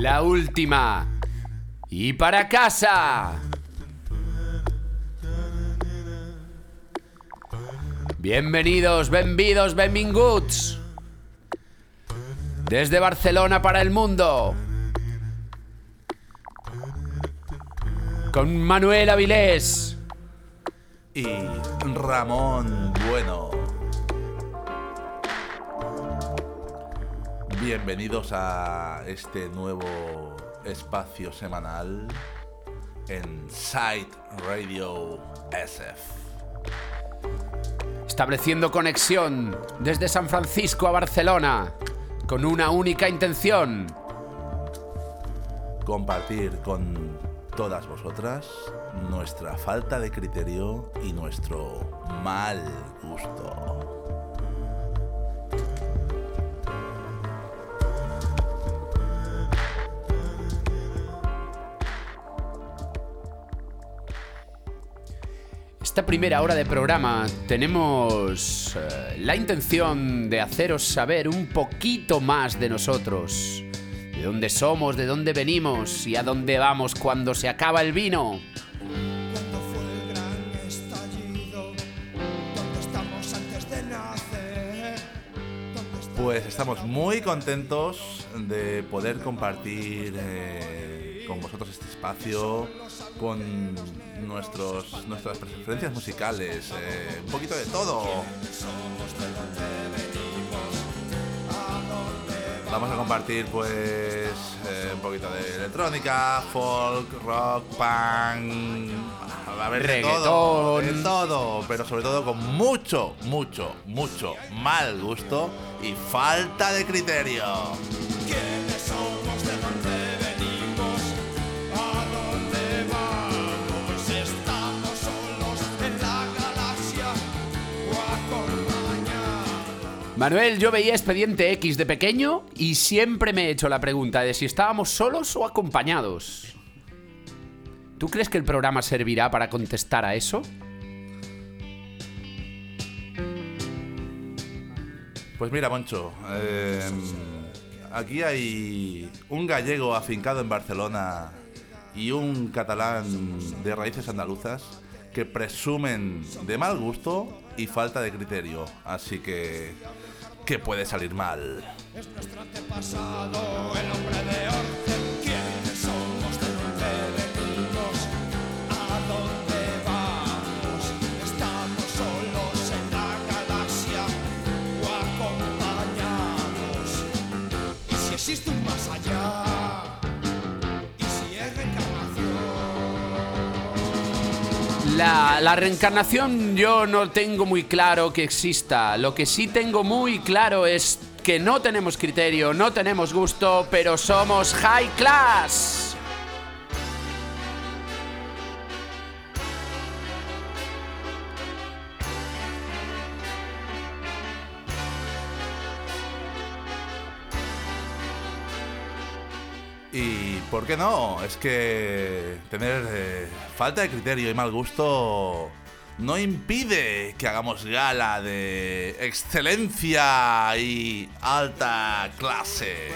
La última. Y para casa. Bienvenidos, benvidos, benvinguts. Desde Barcelona para el mundo. Con Manuel Avilés. Y Ramón Bueno. Bienvenidos a este nuevo espacio semanal en Site Radio SF. Estableciendo conexión desde San Francisco a Barcelona con una única intención. Compartir con todas vosotras nuestra falta de criterio y nuestro mal gusto. Esta primera hora de programa tenemos eh, la intención de haceros saber un poquito más de nosotros. De dónde somos, de dónde venimos y a dónde vamos cuando se acaba el vino. Cuando fue el gran estallido, ¿dónde estamos antes de nacer? ¿Dónde está- Pues estamos muy contentos de poder compartir eh, con vosotros este espacio, con nuestros, nuestras preferencias musicales, eh, un poquito de todo. Vamos a compartir pues eh, un poquito de electrónica, folk, rock, punk, a ver de todo, Reggaetón. de todo, pero sobre todo con mucho, mucho, mucho mal gusto y falta de criterio. Manuel, yo veía Expediente X de pequeño y siempre me he hecho la pregunta de si estábamos solos o acompañados. ¿Tú crees que el programa servirá para contestar a eso? Pues mira, Moncho, eh, aquí hay un gallego afincado en Barcelona y un catalán de raíces andaluzas que presumen de mal gusto y falta de criterio. Así que, ¿qué puede salir mal? Es nuestro antepasado, el hombre de Orce. ¿Quiénes somos? ¿De dónde venimos? ¿A dónde vamos? ¿Estamos solos en la galaxia o acompañados? ¿Y si existe un más allá? La, reencarnación yo no tengo muy claro que exista. Lo que sí tengo muy claro es que no tenemos criterio, no tenemos gusto, pero somos high class. Y ¿por qué no? Es que tener eh, falta de criterio y mal gusto no impide que hagamos gala de excelencia y alta clase.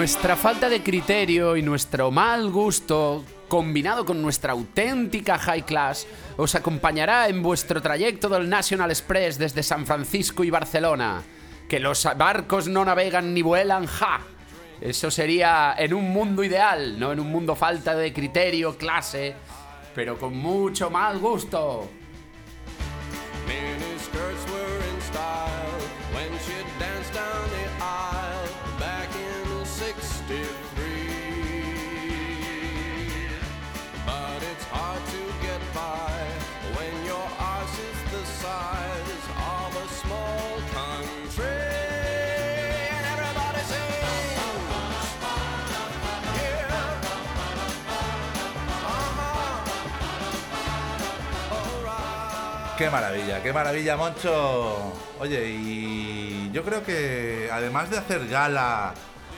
Nuestra falta de criterio y nuestro mal gusto, combinado con nuestra auténtica high class, os acompañará en vuestro trayecto del National Express desde San Francisco y Barcelona. Que los barcos no navegan ni vuelan, ja. Eso sería en un mundo ideal, no en un mundo falta de criterio, clase, pero con mucho mal gusto. Size. Qué maravilla, qué maravilla, Moncho. Oye, y yo creo que además de hacer gala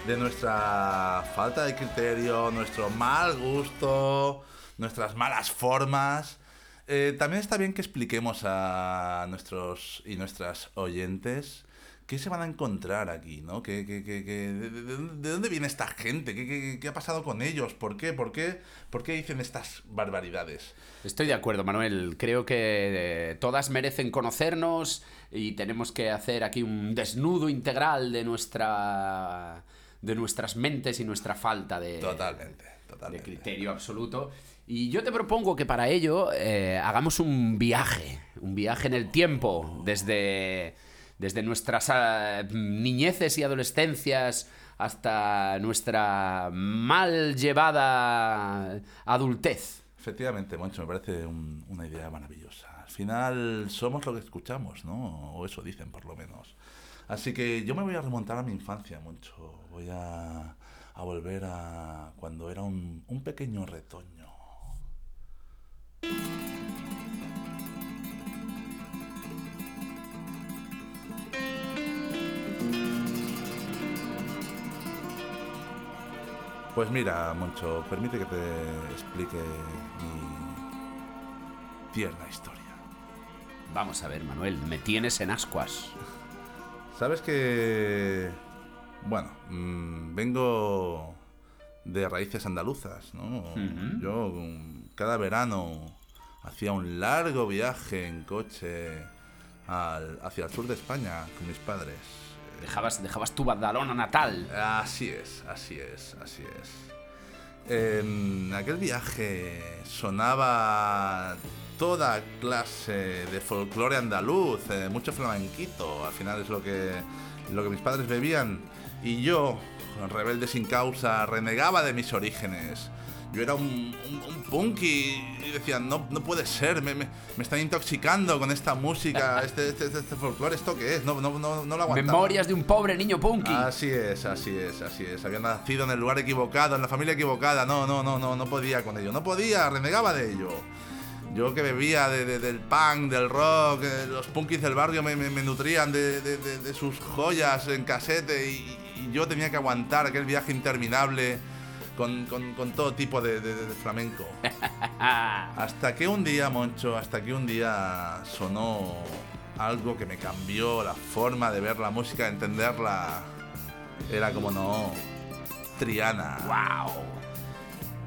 de nuestra falta de criterio, nuestro mal gusto, nuestras malas formas, eh, también está bien que expliquemos a nuestros y nuestras oyentes qué se van a encontrar aquí, ¿no? ¿Qué, qué- qué- qué- de, de- de- de dónde viene esta gente? ¿Qué, qué- qué ha pasado con ellos? ¿Por qué? ¿Por qué? ¿Por qué dicen estas barbaridades? Estoy de acuerdo, Manuel. Creo que eh, todas merecen conocernos y tenemos que hacer aquí un desnudo integral de nuestra de nuestras mentes y nuestra falta de, Totalmente, de totalmente. criterio absoluto. Y yo te propongo que para ello eh, hagamos un viaje, un viaje en el tiempo, desde, desde nuestras ah, niñeces y adolescencias hasta nuestra mal llevada adultez. Efectivamente, me parece un- una idea maravillosa. Al final somos lo que escuchamos, ¿no? O eso dicen, por lo menos. Así que yo me voy a remontar a mi infancia, Moncho. Voy a, a volver a cuando era un, un pequeño retoño. Pues mira, Moncho, permite que te explique mi tierna historia. Vamos a ver, Manuel, me tienes en ascuas. Sabes que, bueno, mm, vengo de raíces andaluzas, ¿no? Yo mm, cada verano hacía un largo viaje en coche al- hacia el sur de España con mis padres. Dejabas, dejabas tu Badalona natal. Así es, así es, así es. En aquel viaje sonaba toda clase de folclore andaluz, eh, mucho flamenquito, al final es lo que, lo que mis padres bebían. Y yo, rebelde sin causa, renegaba de mis orígenes. Yo era un, un, un punky y decía, no, no puede ser, me, me, me están intoxicando con esta música, este, este, este, este folclore, ¿esto qué es? No, no, no, no lo aguantaba. Memorias de un pobre niño punky. Así es, así es, así es. Había nacido en el lugar equivocado, en la familia equivocada. No, no, no, no, no podía con ello. No podía, renegaba de ello. Yo que bebía de- de- del punk, del rock, eh, los punkis del barrio me, me- me nutrían de, de- de- de sus joyas en casete y, y yo tenía que aguantar aquel viaje interminable con, con- con todo tipo de, de- de flamenco. Hasta que un día, Moncho, hasta que un día sonó algo que me cambió la forma de ver la música, de entenderla. Era como no, Triana. ¡Wow!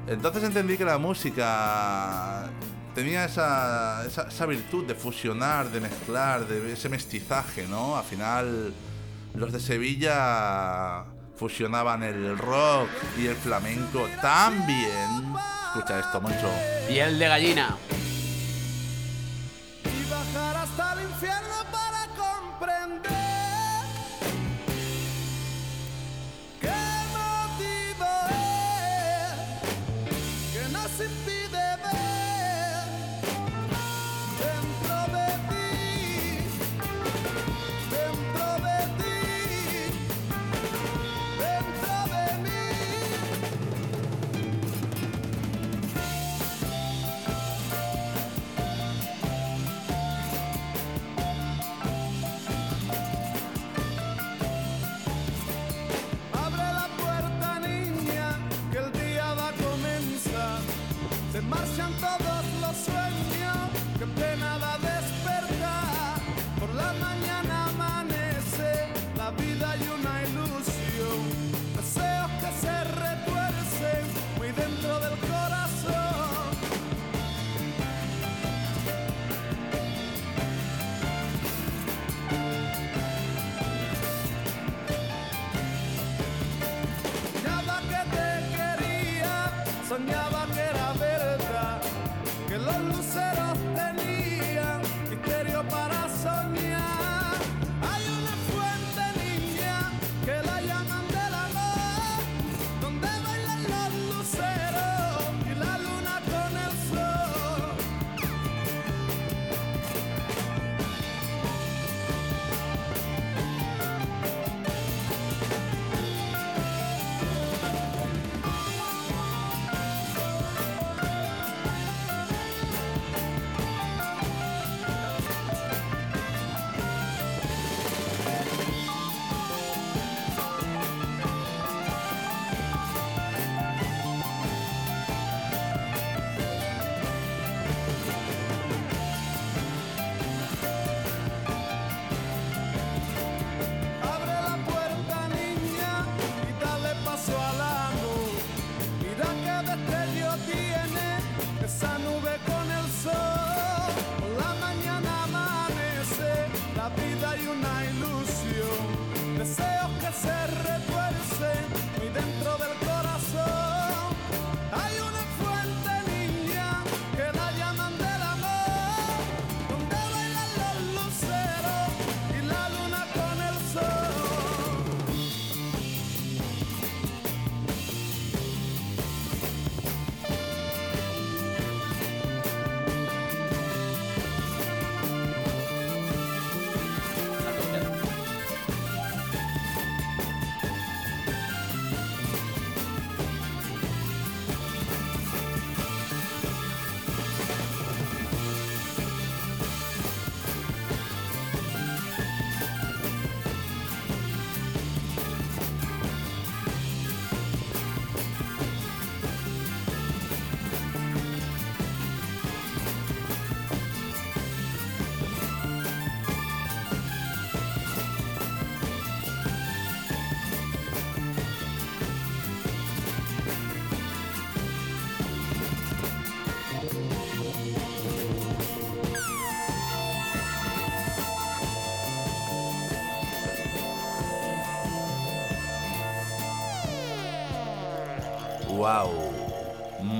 Entonces entendí que la música tenía esa, esa, esa virtud de fusionar, de mezclar, de ese mestizaje, ¿no? Al final, los de Sevilla fusionaban el rock y el flamenco tan bien. Escucha esto, Moncho. Piel de gallina. y bajar hasta el infierno para comprender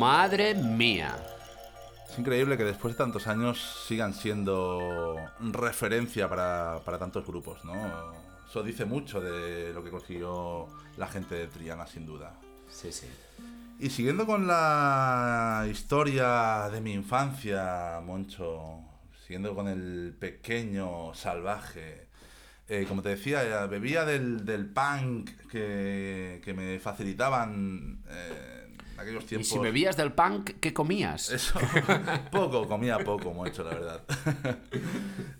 Madre mía. Es increíble que después de tantos años sigan siendo referencia para, para tantos grupos, ¿no? Eso dice mucho de lo que consiguió la gente de Triana, sin duda. Sí, sí. Y siguiendo con la historia de mi infancia, Moncho, siguiendo con el pequeño salvaje, eh, como te decía, eh, bebía del, del punk que, que me facilitaban eh, en aquellos Y si bebías del punk, ¿qué comías? Eso, poco, comía poco, Moncho, la verdad.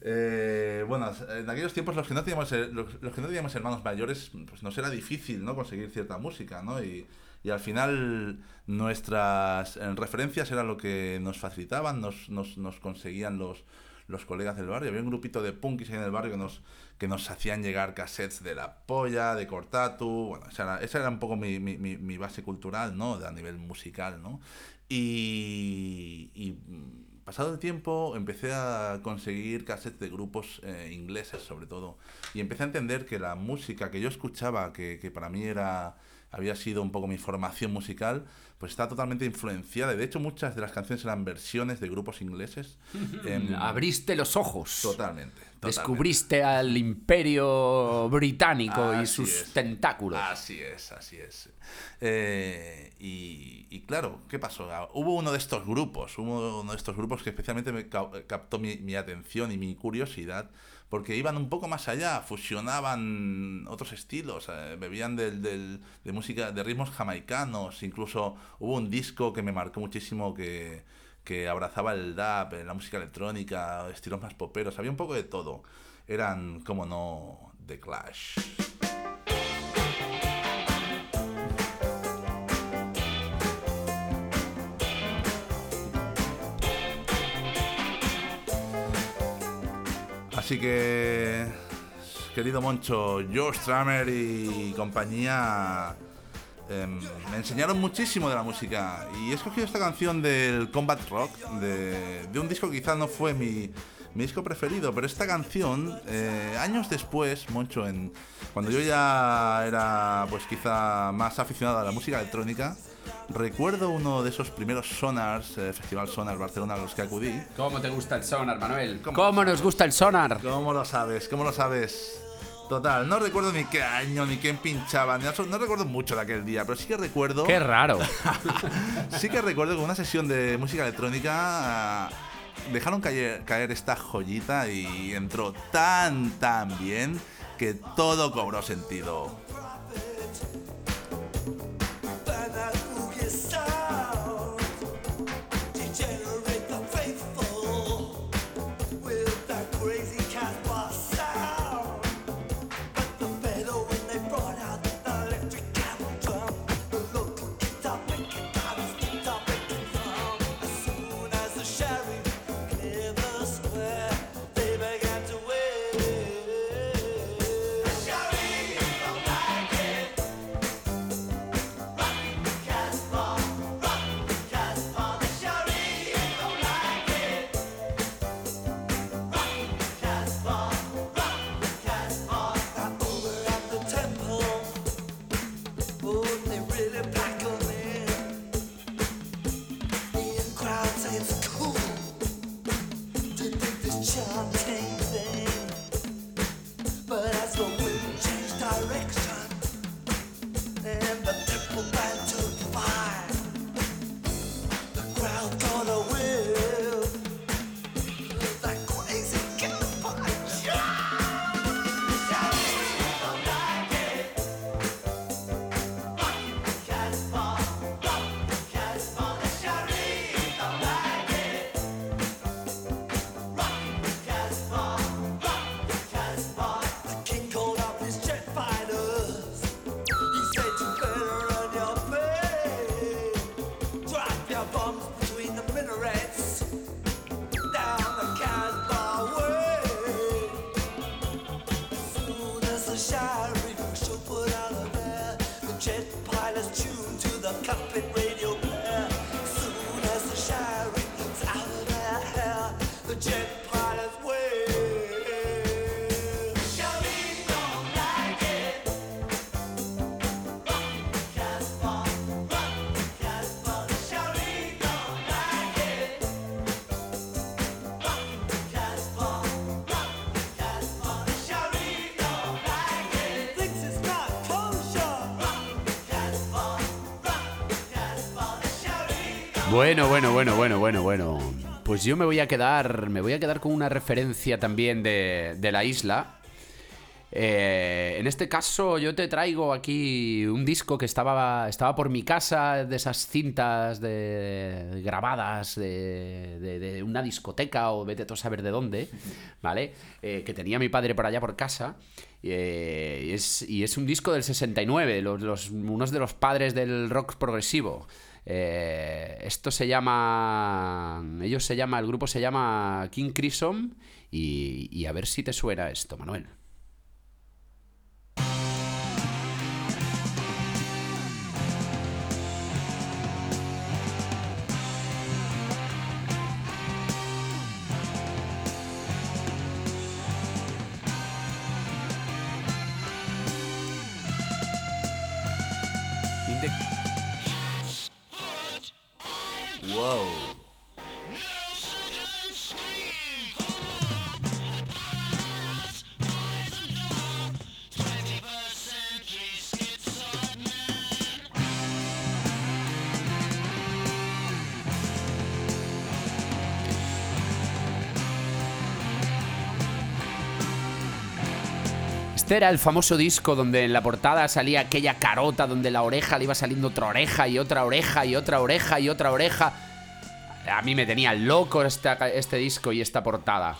Eh, bueno, en aquellos tiempos los que no teníamos, los, los que no teníamos hermanos mayores, pues nos era difícil, ¿no? Conseguir cierta música, ¿no? Y, y al final nuestras eh, referencias eran lo que nos facilitaban, nos, nos, nos conseguían los, los colegas del barrio. Había un grupito de punkis ahí en el barrio que nos, que nos hacían llegar cassettes de La Polla, de Cortatu. Bueno, esa era, esa era un poco mi, mi, mi, mi base cultural, ¿no? A nivel musical, ¿no? Y, y, mm, pasado el tiempo empecé a conseguir cassettes de grupos eh, ingleses, sobre todo. Y empecé a entender que la música que yo escuchaba, que, que para mí era había sido un poco mi formación musical, pues está totalmente influenciada. De hecho, muchas de las canciones eran versiones de grupos ingleses. Em, Abriste los ojos. Totalmente. totalmente. Descubriste al imperio británico y sus es. tentáculos. Así es, así es. Eh, y, y claro, ¿qué pasó? Ah, Hubo uno de estos grupos, hubo uno de estos grupos que especialmente me ca- captó mi, mi atención y mi curiosidad, porque iban un poco más allá, fusionaban otros estilos, eh, bebían del, del- de música, de ritmos jamaicanos, incluso hubo un disco que me marcó muchísimo que, que abrazaba el dub, eh, la música electrónica, estilos más poperos, había un poco de todo. Eran, como no, The Clash. Así que, querido Moncho, George Stramer y compañía em, me enseñaron muchísimo de la música. Y he escogido esta canción del Combat Rock, de, de un disco que quizás no fue mi, mi disco preferido, pero esta canción, eh, años después, Moncho, en, cuando yo ya era pues quizá más aficionado a la música electrónica, recuerdo uno de esos primeros sonars, eh, Festival Sonar Barcelona a los que acudí. ¿Cómo te gusta el sonar, Manuel? ¿Cómo? ¿Cómo, nos gusta el sonar? ¿Cómo lo sabes? ¿Cómo lo sabes? Total, no recuerdo ni qué año, ni quién pinchaba, ni no recuerdo mucho de aquel día, pero sí que recuerdo, Qué raro. sí que recuerdo que una sesión de música electrónica ah, dejaron caer, caer esta joyita y entró tan, tan bien que todo cobró sentido. Bueno, bueno, bueno, bueno, bueno, bueno. Pues yo me voy a quedar. Me voy a quedar con una referencia también de, de la isla. Eh, en este caso, yo te traigo aquí un disco que estaba, estaba por mi casa, de esas cintas de, grabadas de, de- de una discoteca o vete tú a saber de dónde, ¿vale? Eh, que tenía mi padre por allá por casa. Eh, y, es, y es un disco del 69, los, los- unos de los padres del rock progresivo. Eh, esto se llama. Ellos se llama. El grupo se llama King Crimson. Y, y a ver si te suena esto, Manuel. Este era el famoso disco donde en la portada salía aquella carota donde la oreja le iba saliendo otra oreja y otra oreja y otra oreja y otra oreja. A mí me tenía loco esta- este disco y esta portada.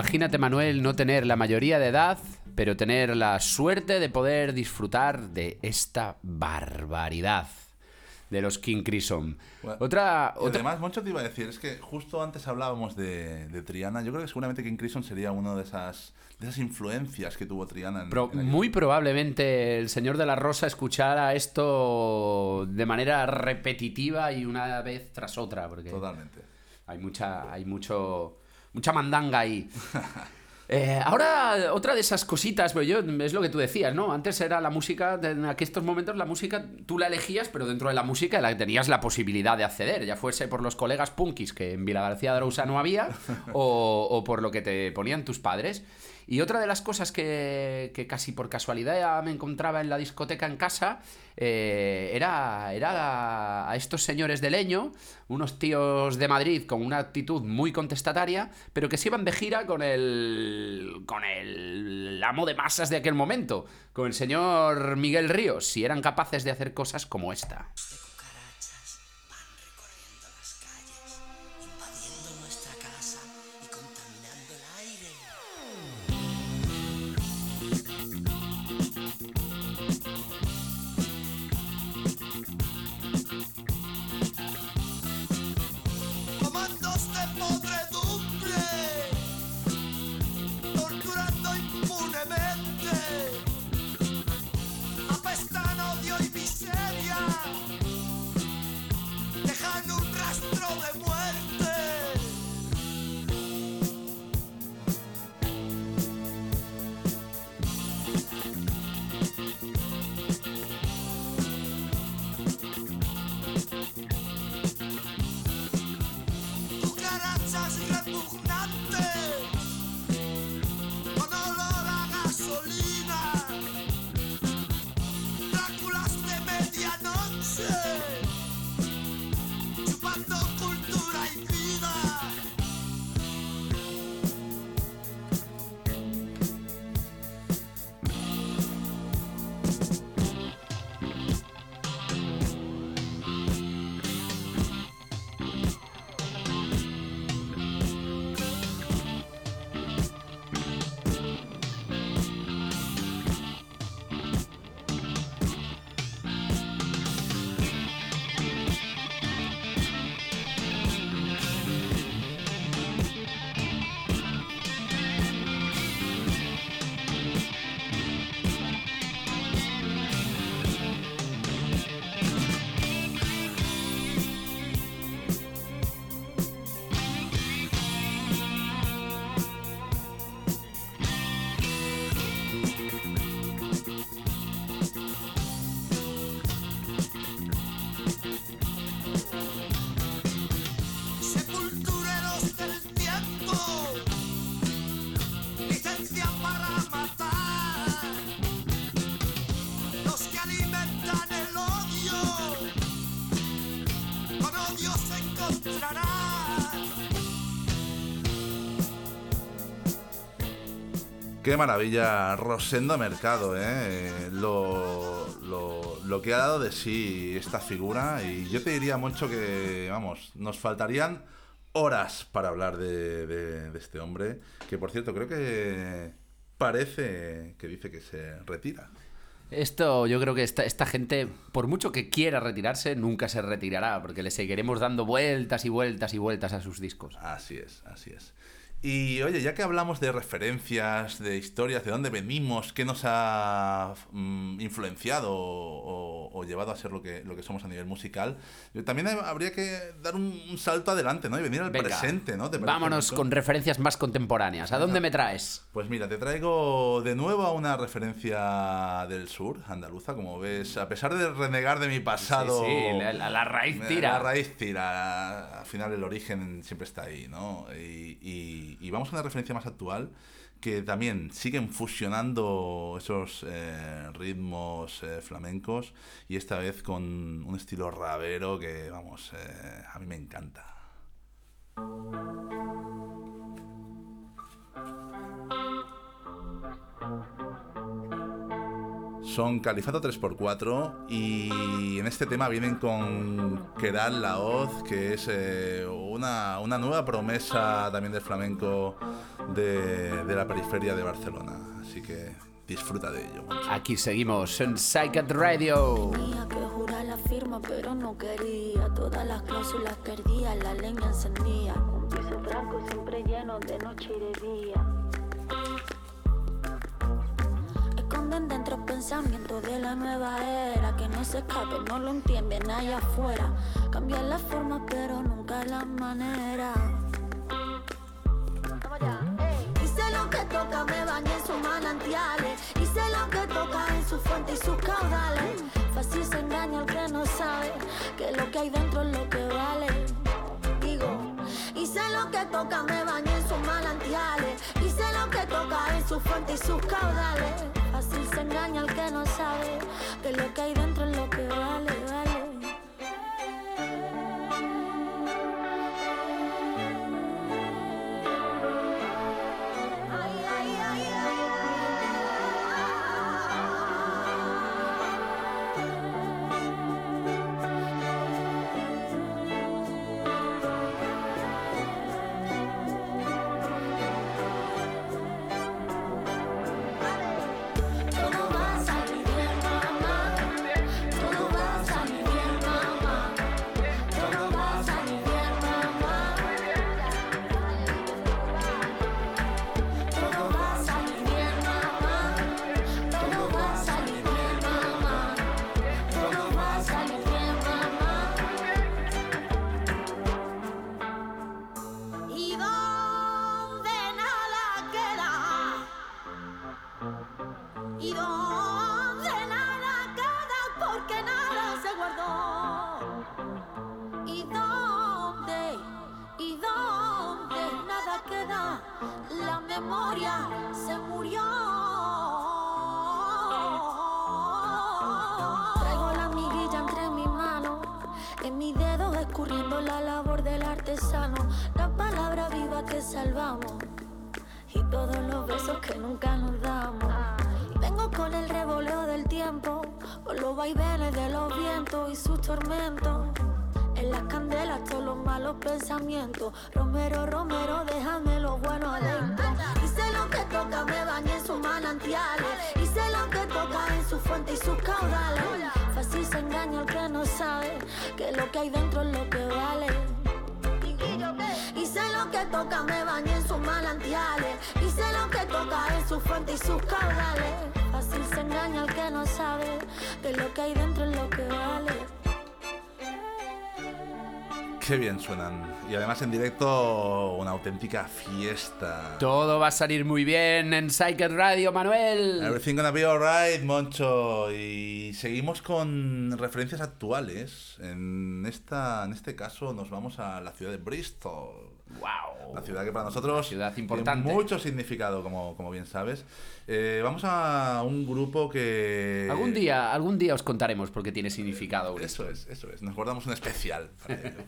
Imagínate, Manuel, no tener la mayoría de edad, pero tener la suerte de poder disfrutar de esta barbaridad de los King Crimson. Bueno, Otra, otra además, Moncho te iba a decir, es que justo antes hablábamos de, de Triana. Yo creo que seguramente King Crimson sería una de esas, de esas influencias que tuvo Triana. En, Pro- en aquel- muy probablemente el señor de la Rosa escuchara esto de manera repetitiva y una vez tras otra, porque Totalmente. hay mucha, hay mucho, mucha mandanga ahí. Eh, ahora, otra de esas cositas, yo, es lo que tú decías, ¿no? Antes era la música, en estos momentos la música tú la elegías, pero dentro de la música la, tenías la posibilidad de acceder, ya fuese por los colegas punkis que en Vila García de Arousa no había, o, o por lo que te ponían tus padres. Y otra de las cosas que, que casi por casualidad me encontraba en la discoteca en casa eh, era, era a estos señores de leño, unos tíos de Madrid con una actitud muy contestataria, pero que se iban de gira con el, con el amo de masas de aquel momento, con el señor Miguel Ríos, y eran capaces de hacer cosas como esta. Qué maravilla, Rosendo Mercado, ¿eh? Lo, lo, lo que ha dado de sí esta figura. Y yo te diría mucho que, vamos, nos faltarían horas para hablar de, de- de este hombre. Que por cierto, creo que parece que dice que se retira. Esto yo creo que esta, esta gente, por mucho que quiera retirarse, nunca se retirará, porque le seguiremos dando vueltas y vueltas y vueltas a sus discos. Así es, así es. Y oye, ya que hablamos de referencias, de historias, de dónde venimos, qué nos ha mm, influenciado o, o llevado a ser lo que, lo que somos a nivel musical, yo también habría que dar un, un salto adelante, ¿no? Y venir al Venga, presente, ¿no? ¿Te Vámonos con referencias más contemporáneas. ¿A dónde me traes? Pues mira, te traigo de nuevo a una referencia del sur, andaluza, como ves, a pesar de renegar de mi pasado... Sí, sí, la, la- la raíz tira. La raíz tira. Al final el origen siempre está ahí, ¿no? Y, y- y vamos a una referencia más actual que también siguen fusionando esos eh, ritmos eh, flamencos y esta vez con un estilo rabero que, vamos, eh, a mí me encanta. Son Califato 3x4 y en este tema vienen con Keral Laoz, que es eh, una, una nueva promesa también del flamenco de, de la periferia de Barcelona. Así que disfruta de ello. Moncho. Aquí seguimos en Psyched Radio. Tenía que jurar la firma, pero no quería. Todas las cláusulas perdía, la leña encendía. Un piso blanco siempre lleno de noche y de día. Dentro pensamientos de la nueva era. Que no se escape, no lo entienden allá afuera. Cambian la forma, pero nunca la manera. Hice lo que toca, me bañé en sus manantiales. Hice lo que toca en su fuente y sus caudales. Fácil se engaña el que no sabe que lo que hay dentro es lo que vale. Digo, hice lo que toca, me bañé en sus manantiales. Toca en su fuente y sus caudales. Fácil se engaña el que no sabe que lo que hay dentro es lo que se murió. Traigo la miguilla entre mis manos, en mis dedos escurriendo la labor del artesano, la palabra viva que salvamos y todos los besos que nunca nos damos. Vengo con el revoleo del tiempo, con los vaivenes de los vientos y sus tormentos. En las candelas todos los malos pensamientos. Romero, Romero, déjame lo bueno adentro. Fuente y sus caudales. Fácil se engaña el que no sabe que lo que hay dentro es lo que vale. Hice lo que toca, me bañé en sus manantiales. Hice lo que toca en su fuente y sus caudales. Fácil se engaña el que no sabe que lo que hay dentro es lo que vale. Qué bien suenan. Y además en directo una auténtica fiesta. Todo va a salir muy bien en Psyched Radio, Manuel. Everything gonna be alright, Moncho. Y seguimos con referencias actuales. En, esta, en este caso nos vamos a la ciudad de Bristol. Wow. La ciudad que para nosotros Ciudad importante. tiene mucho significado, como, como bien sabes. Eh, vamos a un grupo que... Algún día, algún día os contaremos por qué tiene significado. Eso es, eso es. Nos guardamos un especial para ello.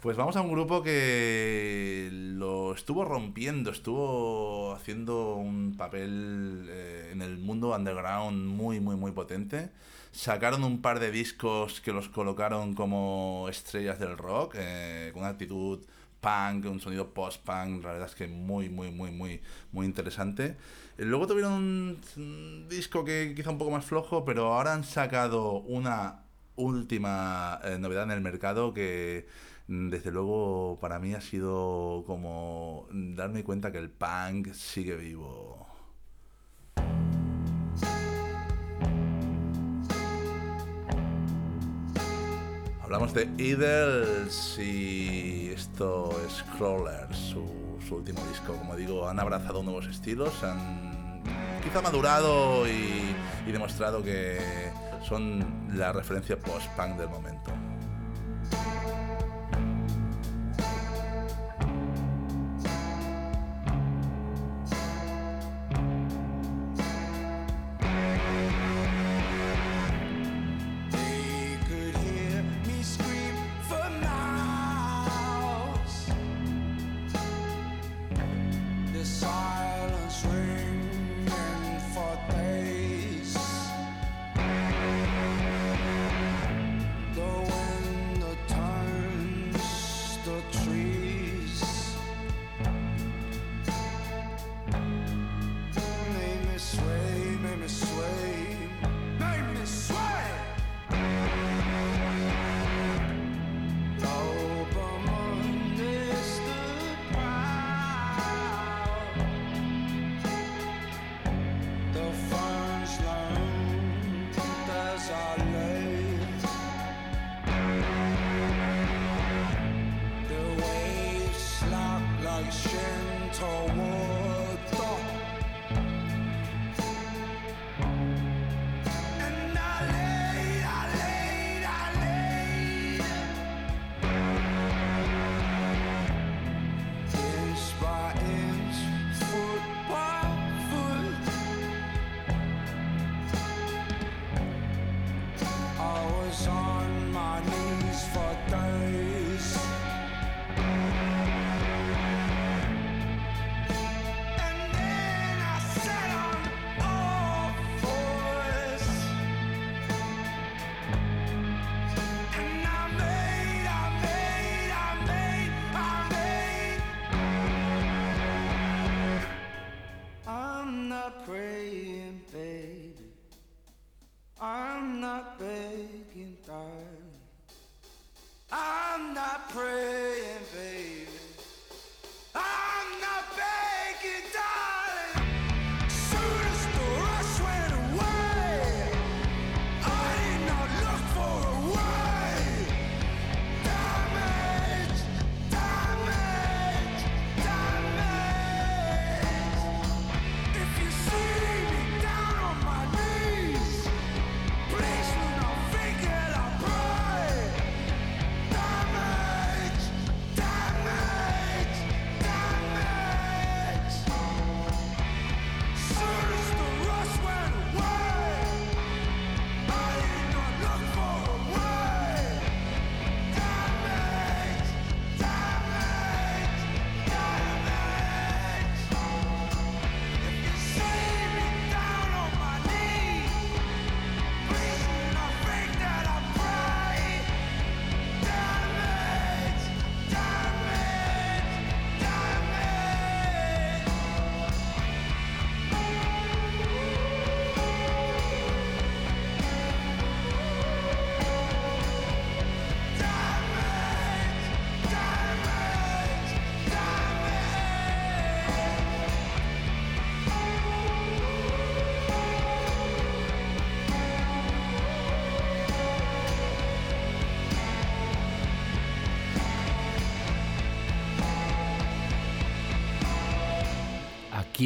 Pues vamos a un grupo que lo estuvo rompiendo, estuvo haciendo un papel eh, en el mundo underground muy, muy, muy potente. Sacaron un par de discos que los colocaron como estrellas del rock, eh, con una actitud punk, un sonido post-punk, la verdad es que muy, muy, muy, muy, muy interesante. Eh, Luego tuvieron un, disco que quizá un poco más flojo, pero ahora han sacado una última eh, novedad en el mercado que desde luego para mí ha sido como darme cuenta que el punk sigue vivo. Hablamos de Idols y esto es Crawler, su, su último disco. Como digo, han abrazado nuevos estilos, han quizá madurado y, y demostrado que son la referencia post-punk del momento.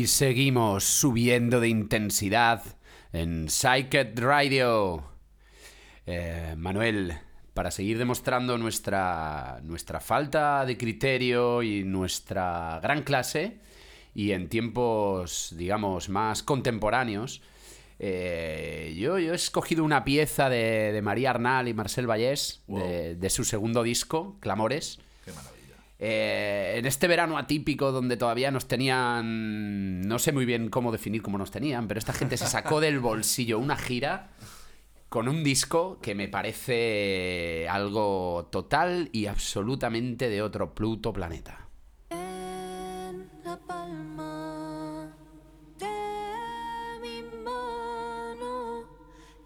Aquí seguimos subiendo de intensidad en Psyched Radio. Eh, Manuel, para seguir demostrando nuestra, nuestra falta de criterio y nuestra gran clase, y en tiempos, digamos, más contemporáneos, eh, yo, yo he escogido una pieza de, de María Arnal y Marcel Vallés, de, de su segundo disco, Clamores. Qué maravilla. Eh, en este verano atípico donde todavía nos tenían, no sé muy bien cómo definir cómo nos tenían, pero esta gente se sacó del bolsillo una gira con un disco que me parece algo total y absolutamente de otro Pluto planeta. En la palma de mi mano,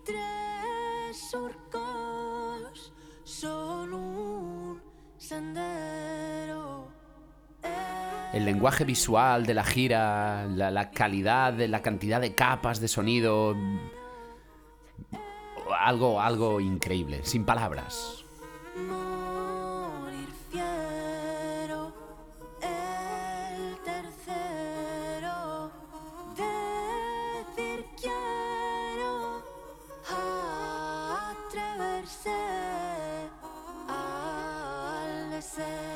tres un sendero. El lenguaje visual de la gira, la, calidad, de la cantidad de capas de sonido, algo, algo increíble, sin palabras. Atreverse al deseo,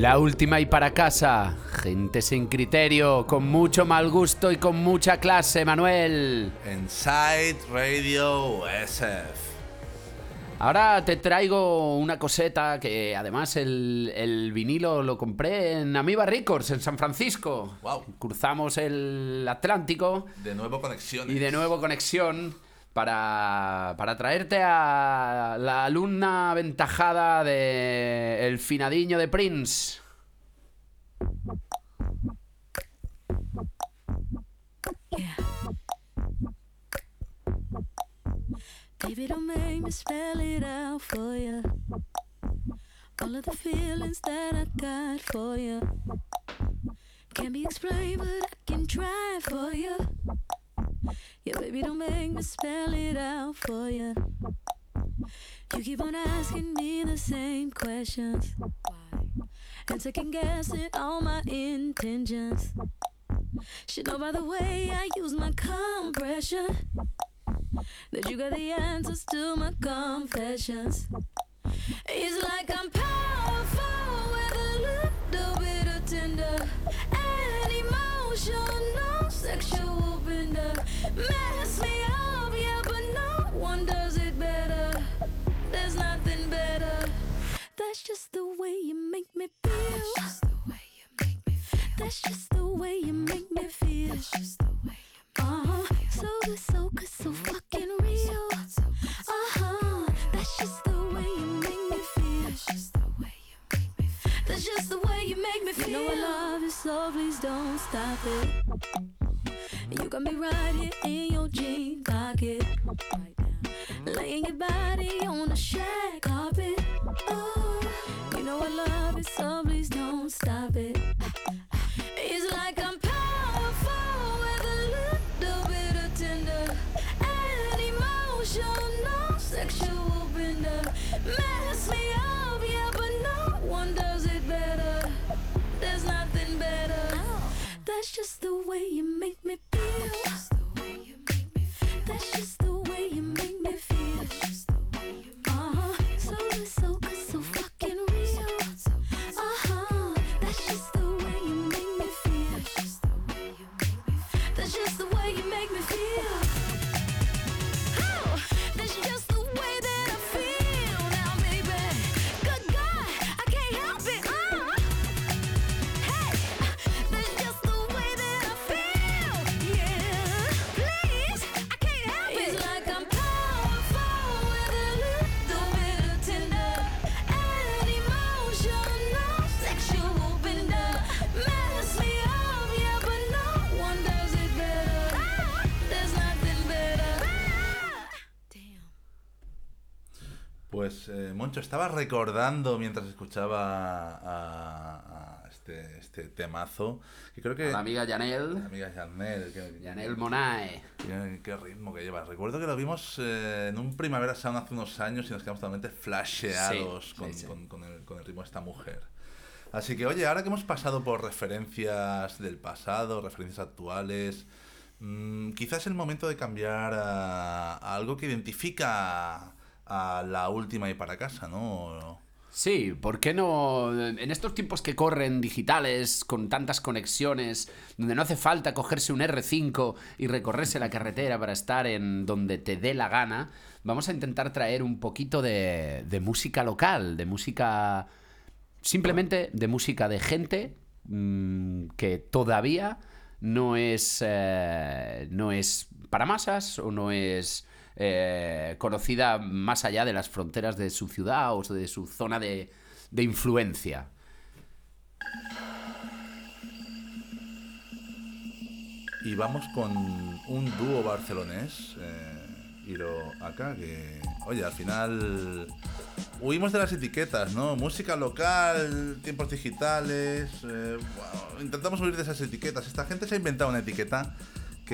La última y para casa. Gente sin criterio, con mucho mal gusto y con mucha clase, Manuel. Inside Radio SF. Ahora te traigo una coseta que además el, el vinilo lo compré en Amiba Records, en San Francisco. Guau. Cruzamos el Atlántico De nuevo conexiones. y de nuevo conexión para, para traerte a la alumna aventajada de El Finadiño de Prince. Baby, don't make me spell it out for you. All of the feelings that I got for you can't be explained, but I can try for you. Yeah, baby, don't make me spell it out for you. You keep on asking me the same questions. Why? And second guessing all my intentions. Should know by the way I use my compression that you got the answers to my confessions. It's like I'm powerful with a little bit of tender and emotional sexual bender. Mess me up, yeah, but no one does it better. There's nothing better. That's just the way you make me feel. That's just the way you make me feel. That's just the way you make me feel. That's just the way you uh-huh. So good, so good, so fucking real. Uh-huh. That's just the way you make me feel. That's just the way you make me feel. That's just the way you make me feel. You know I love you, so please don't stop it. You got me right here in your jean pocket. Laying your body on the shag carpet. Oh, you know I love it, so please don't stop it. It's like I'm That's just the way you make me feel. That's just the way you make me feel. Moncho, estaba recordando mientras escuchaba a, a este, este temazo, que creo que... La amiga La Janel, amiga Janel, que, Janel Monae. Qué, qué ritmo que llevas. Recuerdo que lo vimos eh, en un Primavera Sound hace unos años y nos quedamos totalmente flasheados Sí, con, sí, sí. con- con el, con el ritmo de esta mujer. Así que, oye, ahora que hemos pasado por referencias del pasado, referencias actuales, mm, quizás es el momento de cambiar a, a algo que identifica a la última y para casa, ¿no? Sí, ¿por qué no? En estos tiempos que corren digitales, con tantas conexiones, donde no hace falta cogerse un R5 y recorrerse la carretera para estar en donde te dé la gana, vamos a intentar traer un poquito de, de música local, de música. simplemente de música de gente mm, que todavía no es. eh, no es para masas o no es eh, conocida más allá de las fronteras de su ciudad o de su zona de, de influencia. Y vamos con un dúo barcelonés, eh, Iro acá, que, oye, al final huimos de las etiquetas, ¿no? Música local, tiempos digitales, eh, bueno, intentamos huir de esas etiquetas. Esta gente se ha inventado una etiqueta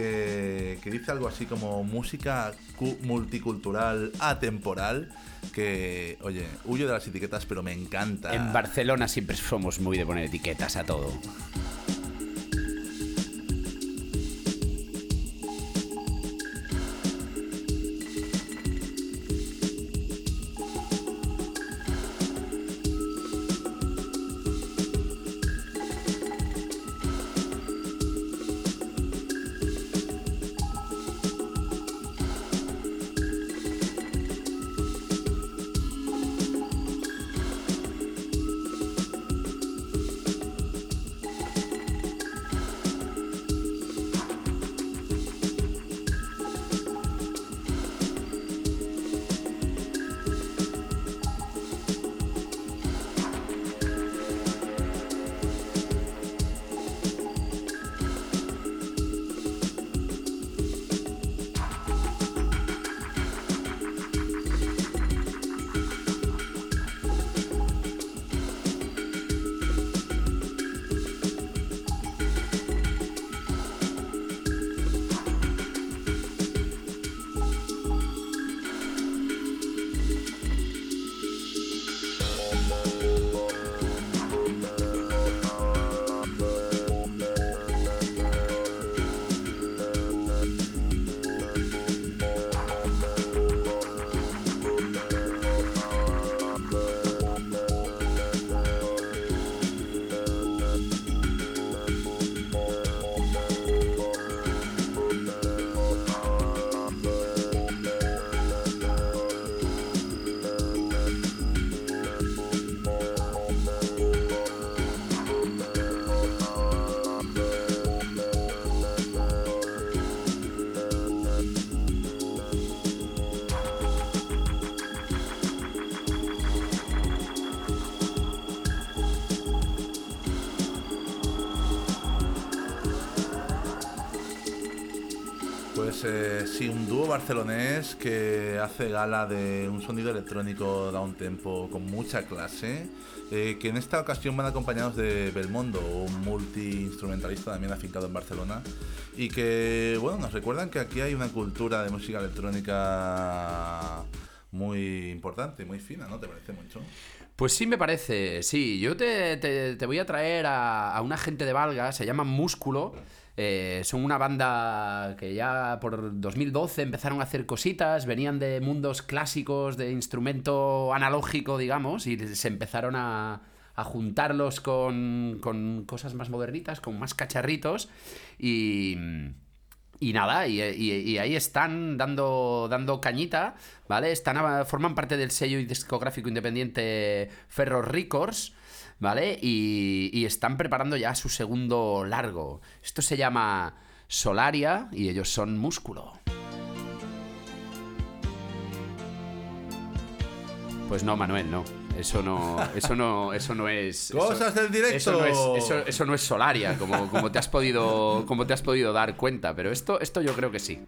que, dice algo así como música cu- multicultural atemporal, que, oye, huyo de las etiquetas, pero me encanta. En Barcelona siempre somos muy de poner etiquetas a todo. Barcelonés que hace gala de un sonido electrónico da un tempo con mucha clase, eh, que en esta ocasión van acompañados de Belmondo, un multi-instrumentalista también afincado en Barcelona, y que, bueno, nos recuerdan que aquí hay una cultura de música electrónica muy importante, muy fina, ¿no te parece mucho? Pues sí me parece, sí. Yo te, te- te voy a traer a, a una gente de Valga, se llaman Músculo. Eh, son una banda que ya por 2012 empezaron a hacer cositas, venían de mundos clásicos, de instrumento analógico, digamos, y se empezaron a, a juntarlos con, con cosas más modernitas, con más cacharritos. Y, y nada, y, y- y ahí están dando, dando cañita, ¿vale? Están, forman parte del sello discográfico independiente Ferro Records, ¿vale? Y, y están preparando ya su segundo largo. Esto se llama Solaria y ellos son Músculo. Pues no, Manuel, no. Eso no, eso no, eso no es. eso- Cosas del directo. Eso no es, eso, eso no es Solaria, como, como te has podido, como te has podido dar cuenta. Pero esto, esto yo creo que sí.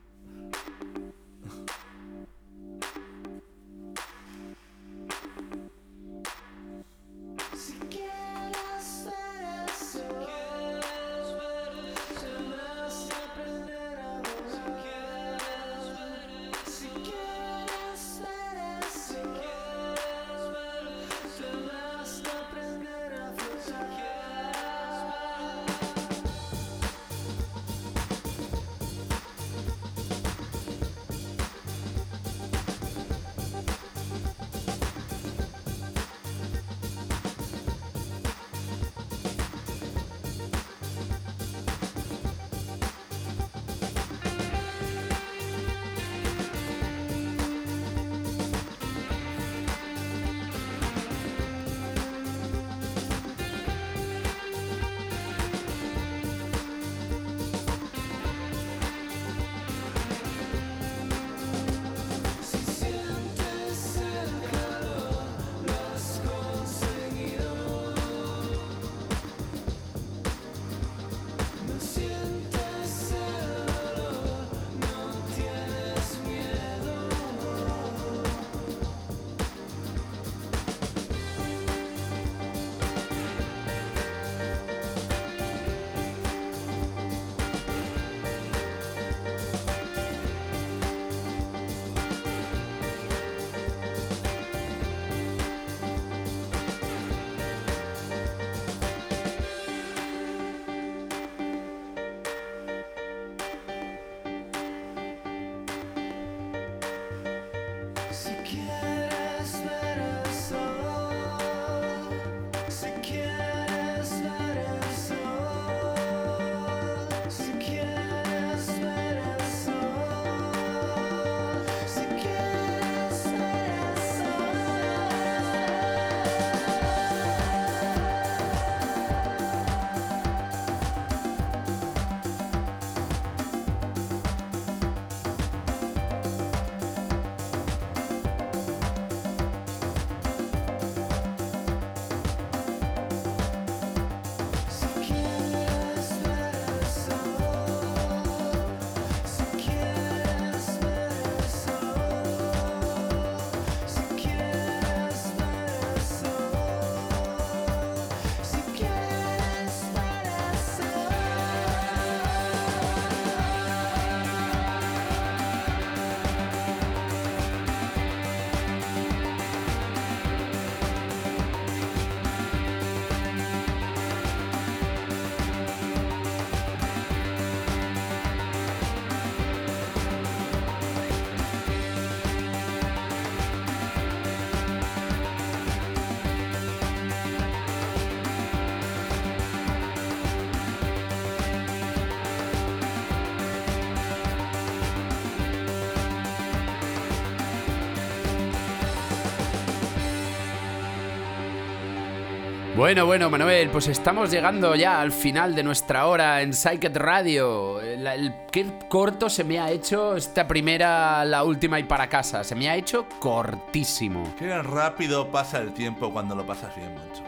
Bueno, bueno, Manuel, pues estamos llegando ya al final de nuestra hora en Psyched Radio. El, el- qué corto se me ha hecho esta primera, la última y para casa. Se me ha hecho cortísimo. Qué rápido pasa el tiempo cuando lo pasas bien, Moncho.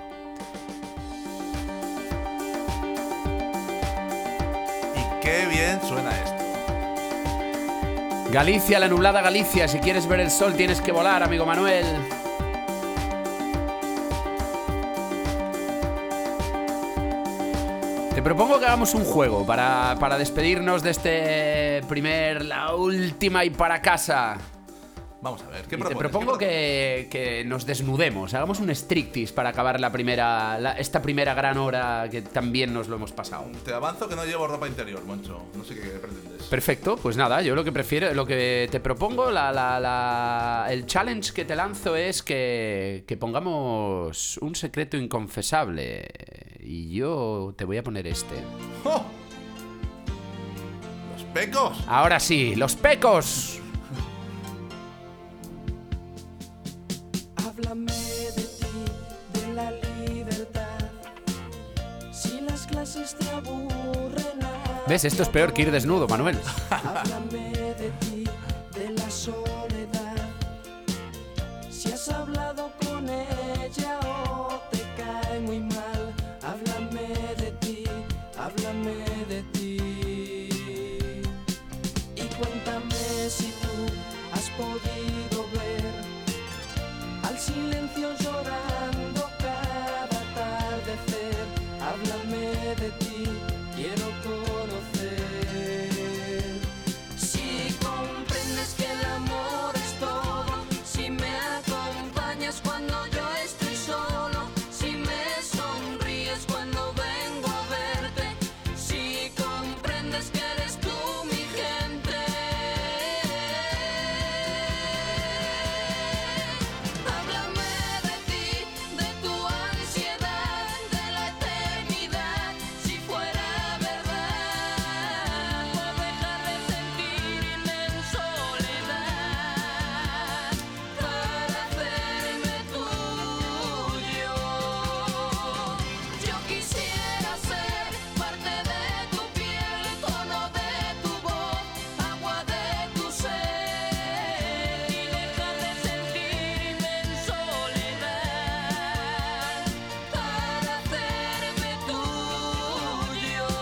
Y qué bien suena esto. Galicia, la nublada Galicia. Si quieres ver el sol, tienes que volar, amigo Manuel. Te propongo que hagamos un juego para, para despedirnos de este primer, la última y para casa. Vamos a ver, ¿qué Y te propones? propongo ¿Qué que, que nos desnudemos, hagamos un strictis para acabar la primera, la- esta primera gran hora que también nos lo hemos pasado. propones? Te avanzo que no llevo ropa interior, Moncho. No sé qué pretendes. Perfecto, pues nada, yo lo que prefiero, lo que te propongo, la, la- la- el challenge que te lanzo es que, que pongamos un secreto inconfesable. Y yo te voy a poner este. ¡Oh! ¡Los pecos! Ahora sí, los pecos. ¿Ves? Esto es peor que ir desnudo, Manuel.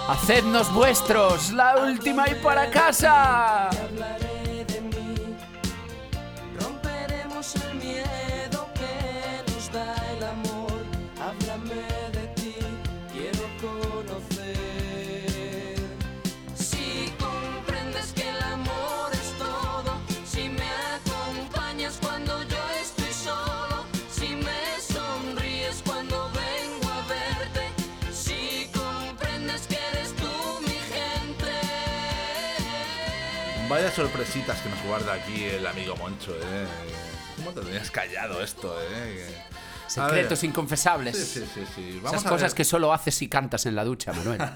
Hacednos vuestros, la última y para casa. Vaya sorpresitas que nos guarda aquí el amigo Moncho, ¿eh? ¿Cómo te tenías callado esto, eh? Secretos inconfesables. Sí, sí, sí, sí. Vamos Esas cosas que solo haces y cantas en la ducha, Manuel.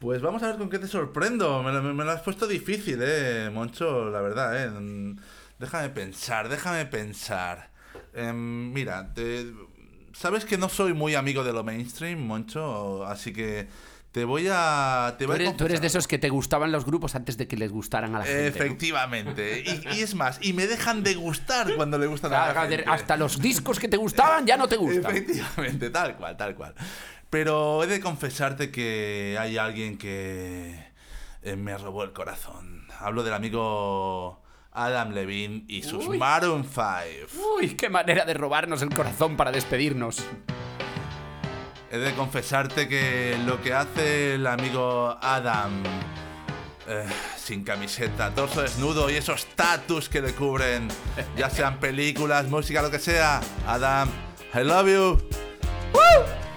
Pues vamos a ver con qué te sorprendo. Me lo, me lo has puesto difícil, eh, Moncho, la verdad, eh. Déjame pensar, déjame pensar. Em, mira, te- sabes que no soy muy amigo de lo mainstream, Moncho, así que te voy a... Te Tú voy a eres, tú eres de esos que te gustaban los grupos antes de que les gustaran a la gente. ¿no? Efectivamente. Y, y es más, y me dejan de gustar cuando le gustan a la gente. Hasta los discos que te gustaban ya no te gustan. Efectivamente, tal cual, tal cual. Pero he de confesarte que hay alguien que eh, me robó el corazón. Hablo del amigo Adam Levine y sus Uy. Maroon 5. Uy, qué manera de robarnos el corazón para despedirnos. He de confesarte que lo que hace el amigo Adam eh, sin camiseta, torso desnudo y esos tatus que le cubren, ya sean películas, música, lo que sea. Adam, I love you. I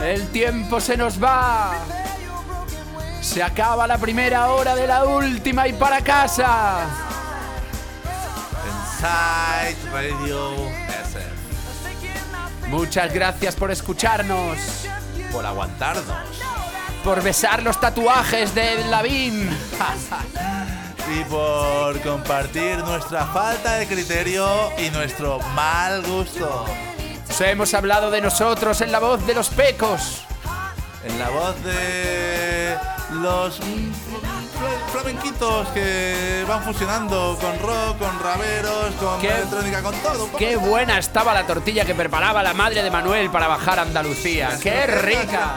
El tiempo se nos va. Se acaba la primera hora de la última y para casa. Inside Radio SF. Muchas gracias por escucharnos, Por aguantarnos. por besar los tatuajes de Lavín. Y por compartir nuestra falta de criterio y nuestro mal gusto. Os hemos hablado de nosotros en la voz de los pecos. En la voz de los fla- flamenquitos que van fusionando con rock, con raveros, con Qué- electrónica, con todo. Qué buena estaba la tortilla que preparaba la madre de Manuel para bajar a Andalucía. ¡Qué rica!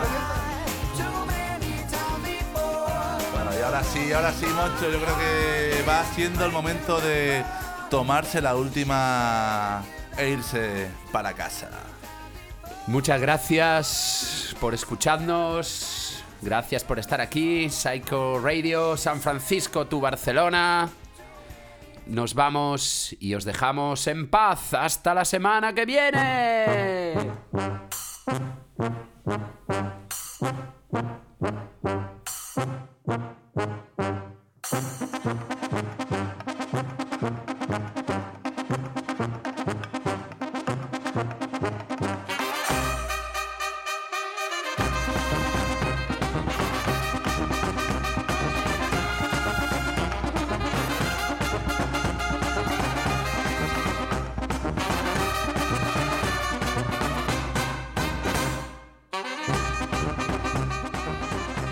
Bueno, y ahora sí, ahora sí, Moncho, yo creo que va siendo el momento de tomarse la última e irse para casa. Muchas gracias por escucharnos. Gracias por estar aquí. Psycho Radio, San Francisco, tu Barcelona. Nos vamos y os dejamos en paz. Hasta la semana que viene.